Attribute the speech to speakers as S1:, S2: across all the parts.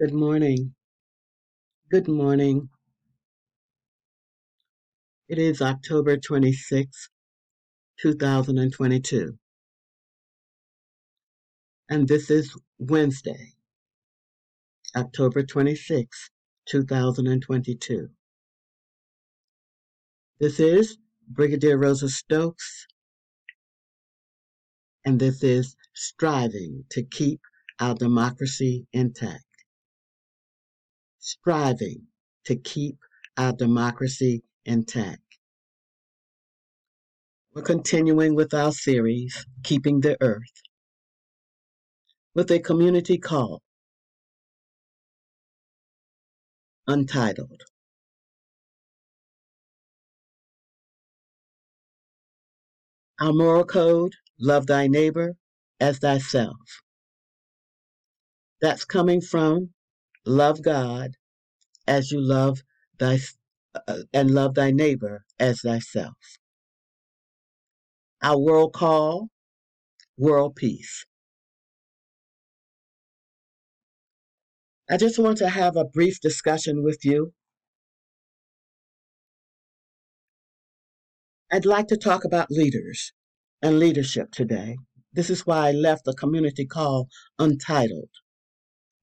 S1: Good morning. Good morning. It is October 26, 2022, and this is Wednesday, October 26, 2022. This is Brigadier Rosa Stokes, and this is Striving to Keep Our Democracy Intact. Striving to Keep Our Democracy Intact. We're continuing with our series, Keeping the Earth, with a community call untitled. Our moral code, love thy neighbor as thyself. That's coming from love God as you love thy uh, and love thy neighbor as thyself. Our world call, world peace. I just want to have a brief discussion with you. I'd like to talk about leaders and leadership today. This is why I left the community call untitled,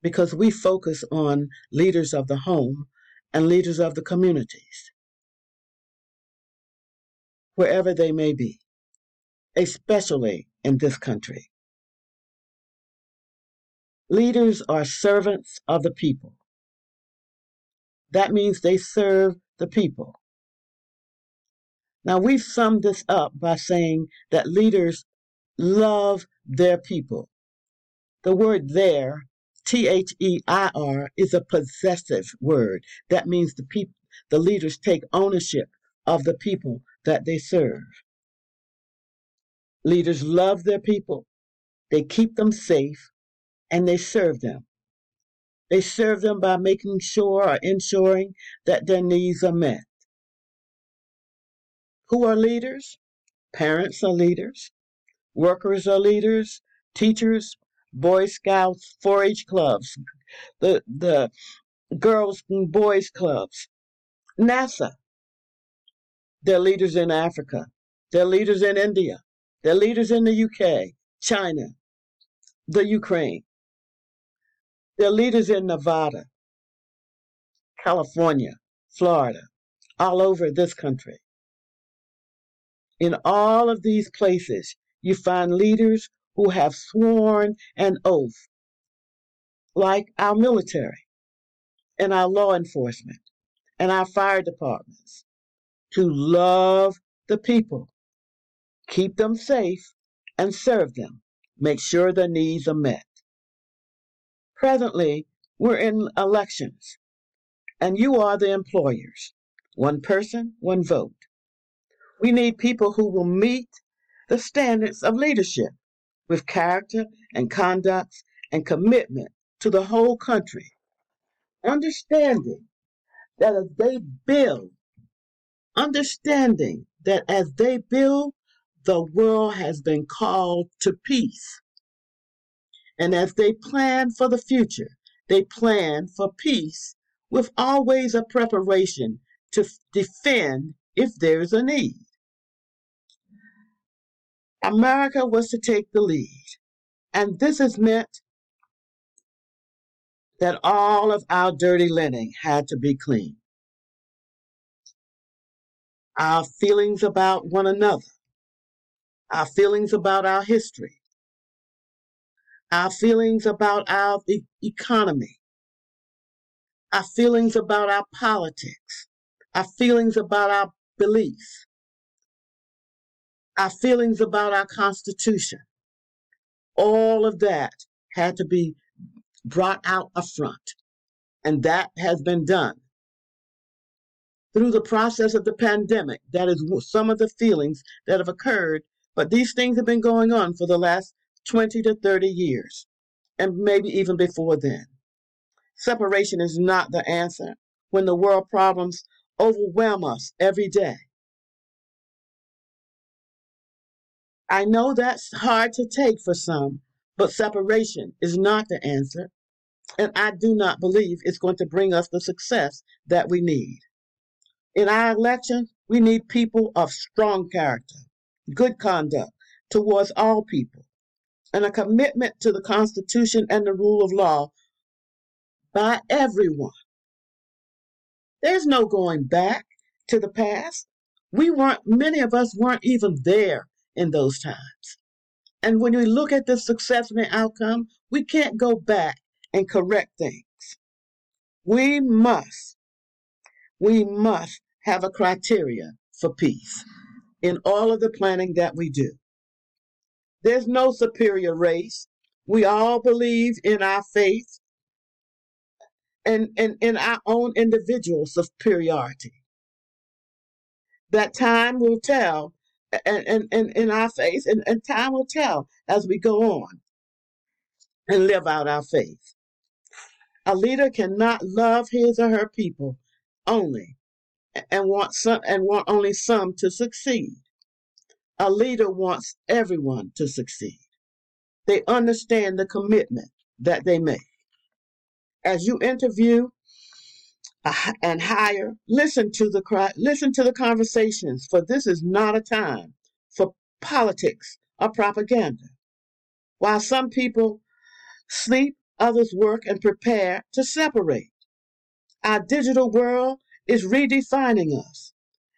S1: because we focus on leaders of the home and leaders of the communities, wherever they may be, especially in this country. Leaders are servants of the people. That means they serve the people. Now, we've summed this up by saying that leaders love their people. The word there, T H E I R, is a possessive word. That means the people, the leaders take ownership of the people that they serve. Leaders love their people, they keep them safe, and they serve them. They serve them by making sure or ensuring that their needs are met. Who are leaders? Parents are leaders. Workers are leaders. Teachers, Boy Scouts, 4-H clubs, the the girls and boys clubs, NASA. They're leaders in Africa. They're leaders in India. They're leaders in the UK, China, the Ukraine. They're leaders in Nevada, California, Florida, all over this country. In all of these places, you find leaders who have sworn an oath, like our military and our law enforcement and our fire departments, to love the people, keep them safe, and serve them, make sure their needs are met. Presently, we're in elections, and you are the employers. One person, one vote. We need people who will meet the standards of leadership with character and conduct and commitment to the whole country, understanding that as they build, understanding that as they build, the world has been called to peace. And as they plan for the future, they plan for peace with always a preparation to defend if there's a need. America was to take the lead, and this has meant that all of our dirty linen had to be clean. Our feelings about one another, our feelings about our history, our feelings about our e- economy, our feelings about our politics, our feelings about our beliefs, our feelings about our Constitution. All of that had to be brought out up front, and that has been done. Through the process of the pandemic, that is some of the feelings that have occurred, but these things have been going on for the last 20 to 30 years, and maybe even before then. Separation is not the answer when the world problems overwhelm us every day. I know that's hard to take for some, but separation is not the answer. And I do not believe it's going to bring us the success that we need. In our election, we need people of strong character, good conduct towards all people, and a commitment to the Constitution and the rule of law by everyone. There's no going back to the past. We weren't, many of us weren't even there in those times. And when we look at the success and the outcome, we can't go back and correct things. We must, we must have a criteria for peace in all of the planning that we do. There's no superior race. We all believe in our faith and, and in our own individual superiority. That time will tell and, and in our faith, and, and time will tell as we go on and live out our faith. A leader cannot love his or her people only and want some and want only some to succeed. A leader wants everyone to succeed. They understand the commitment that they make. As you interview and hire. listen to the listen to the conversations, for this is not a time for politics or propaganda. While some people sleep, others work and prepare to separate. Our digital world is redefining us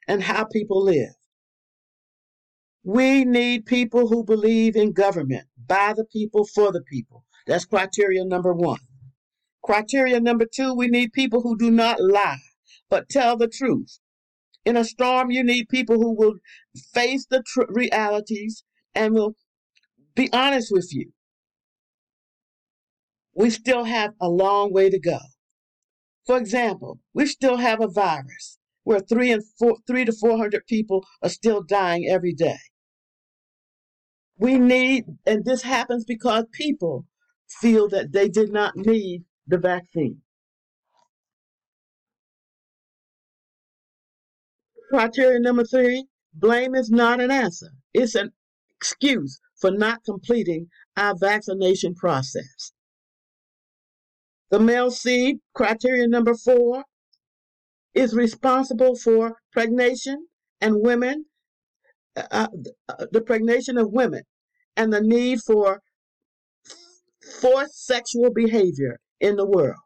S1: and how people live. We need people who believe in government, by the people, for the people. That's criteria number one. Criteria number two, we need people who do not lie, but tell the truth. In a storm, you need people who will face the tr- realities and will be honest with you. We still have a long way to go. For example, we still have a virus where three and four, three to four hundred people are still dying every day. We need, and this happens because people feel that they did not need the vaccine. Criteria number three blame is not an answer, it's an excuse for not completing our vaccination process. The male seed, criteria number four, is responsible for pregnation and women, uh, uh, the pregnation of women, and the need for forced sexual behavior in the world.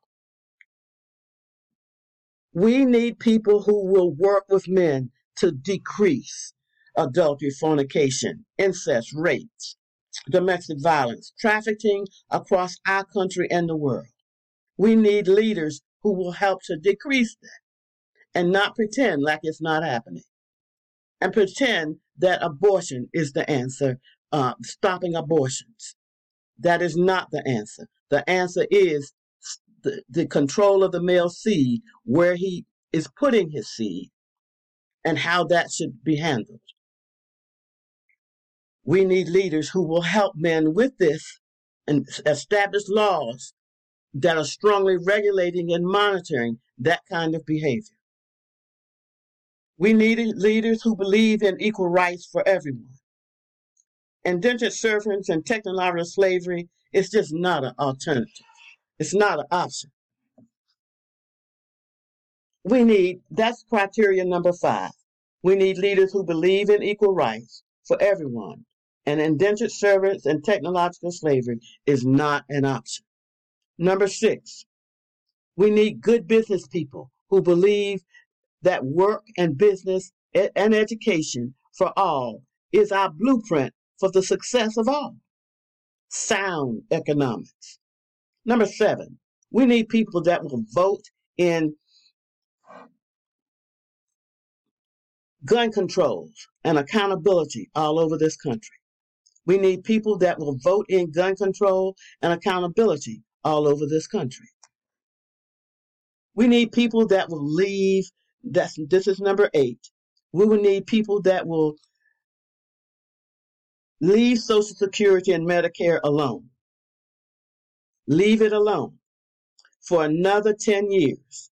S1: We need people who will work with men to decrease adultery, fornication, incest, rapes, domestic violence, trafficking across our country and the world. We need leaders who will help to decrease that and not pretend like it's not happening and pretend that abortion is the answer, uh, stopping abortions. That is not the answer. The answer is the, the control of the male seed, where he is putting his seed, and how that should be handled. We need leaders who will help men with this and establish laws that are strongly regulating and monitoring that kind of behavior. We need leaders who believe in equal rights for everyone. Indentured servants and technological slavery is just not an alternative. It's not an option. We need, that's criteria number five. We need leaders who believe in equal rights for everyone. And indentured servants and technological slavery is not an option. Number six, we need good business people who believe that work and business and education for all is our blueprint for the success of all. Sound economics. Number seven, we need people that will vote in gun controls and accountability all over this country. We need people that will vote in gun control and accountability all over this country. We need people that will leave. That's this is number eight. We will need people that will leave Social Security and Medicare alone. Leave it alone for another 10 years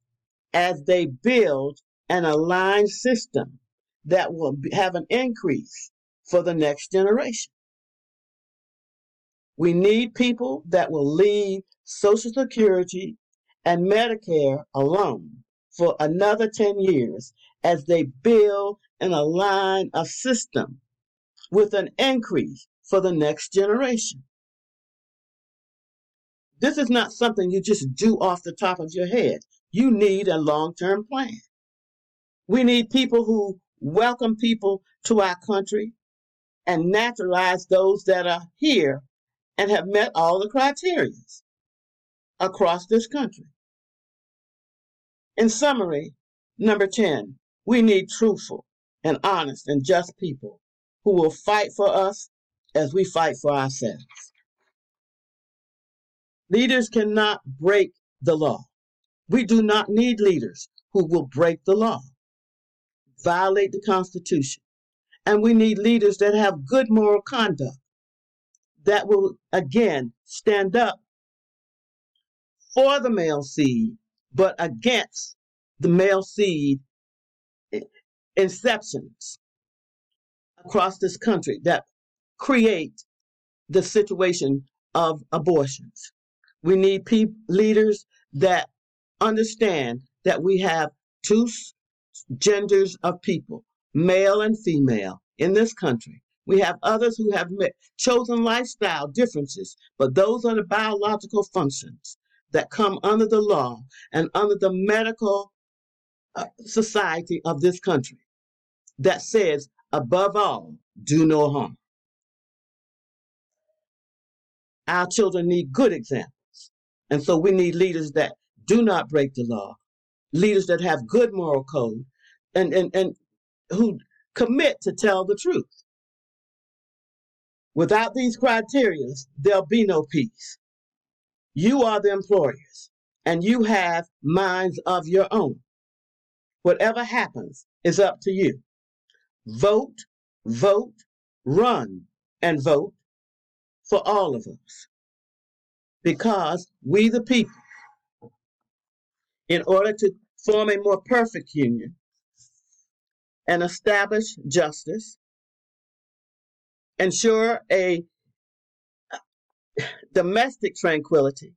S1: as they build an aligned system that will have an increase for the next generation. We need people that will leave Social Security, and Medicare alone for another 10 years as they build and align a system with an increase for the next generation. This is not something you just do off the top of your head. You need a long term plan. We need people who welcome people to our country and naturalize those that are here and have met all the criteria across this country. In summary, number 10, we need truthful and honest and just people who will fight for us as we fight for ourselves. Leaders cannot break the law. We do not need leaders who will break the law, violate the Constitution. And we need leaders that have good moral conduct, that will, again, stand up for the male seed, but against the male seed inceptions across this country that create the situation of abortions. We need pe- leaders that understand that we have two genders of people, male and female, in this country. We have others who have chosen lifestyle differences, but those are the biological functions that come under the law and under the medical uh, society of this country that says, above all, do no harm. Our children need good examples. And so we need leaders that do not break the law, leaders that have good moral code, and, and, and who commit to tell the truth. Without these criteria, there'll be no peace. You are the employers, and you have minds of your own. Whatever happens is up to you. Vote, vote, run, and vote for all of us because we, the people, in order to form a more perfect union and establish justice, ensure a uh, domestic tranquility,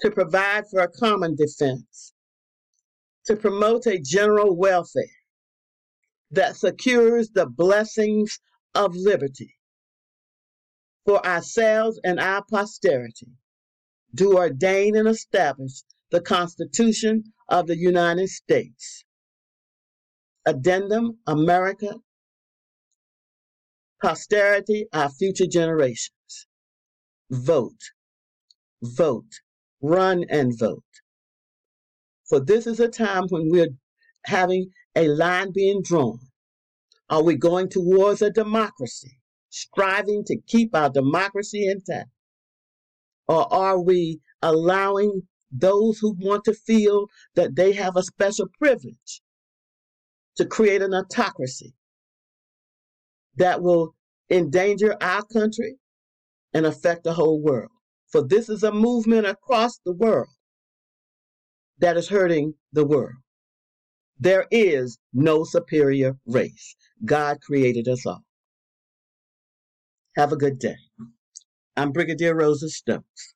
S1: to provide for a common defense, to promote a general welfare that secures the blessings of liberty for ourselves and our posterity, do ordain and establish the Constitution of the United States. Addendum America, posterity, our future generations. Vote, vote, run and vote. For this is a time when we're having a line being drawn. Are we going towards a democracy? Striving to keep our democracy intact? Or are we allowing those who want to feel that they have a special privilege to create an autocracy that will endanger our country and affect the whole world? For this is a movement across the world that is hurting the world. There is no superior race. God created us all. Have a good day. I'm Brigadier Rosa Stokes.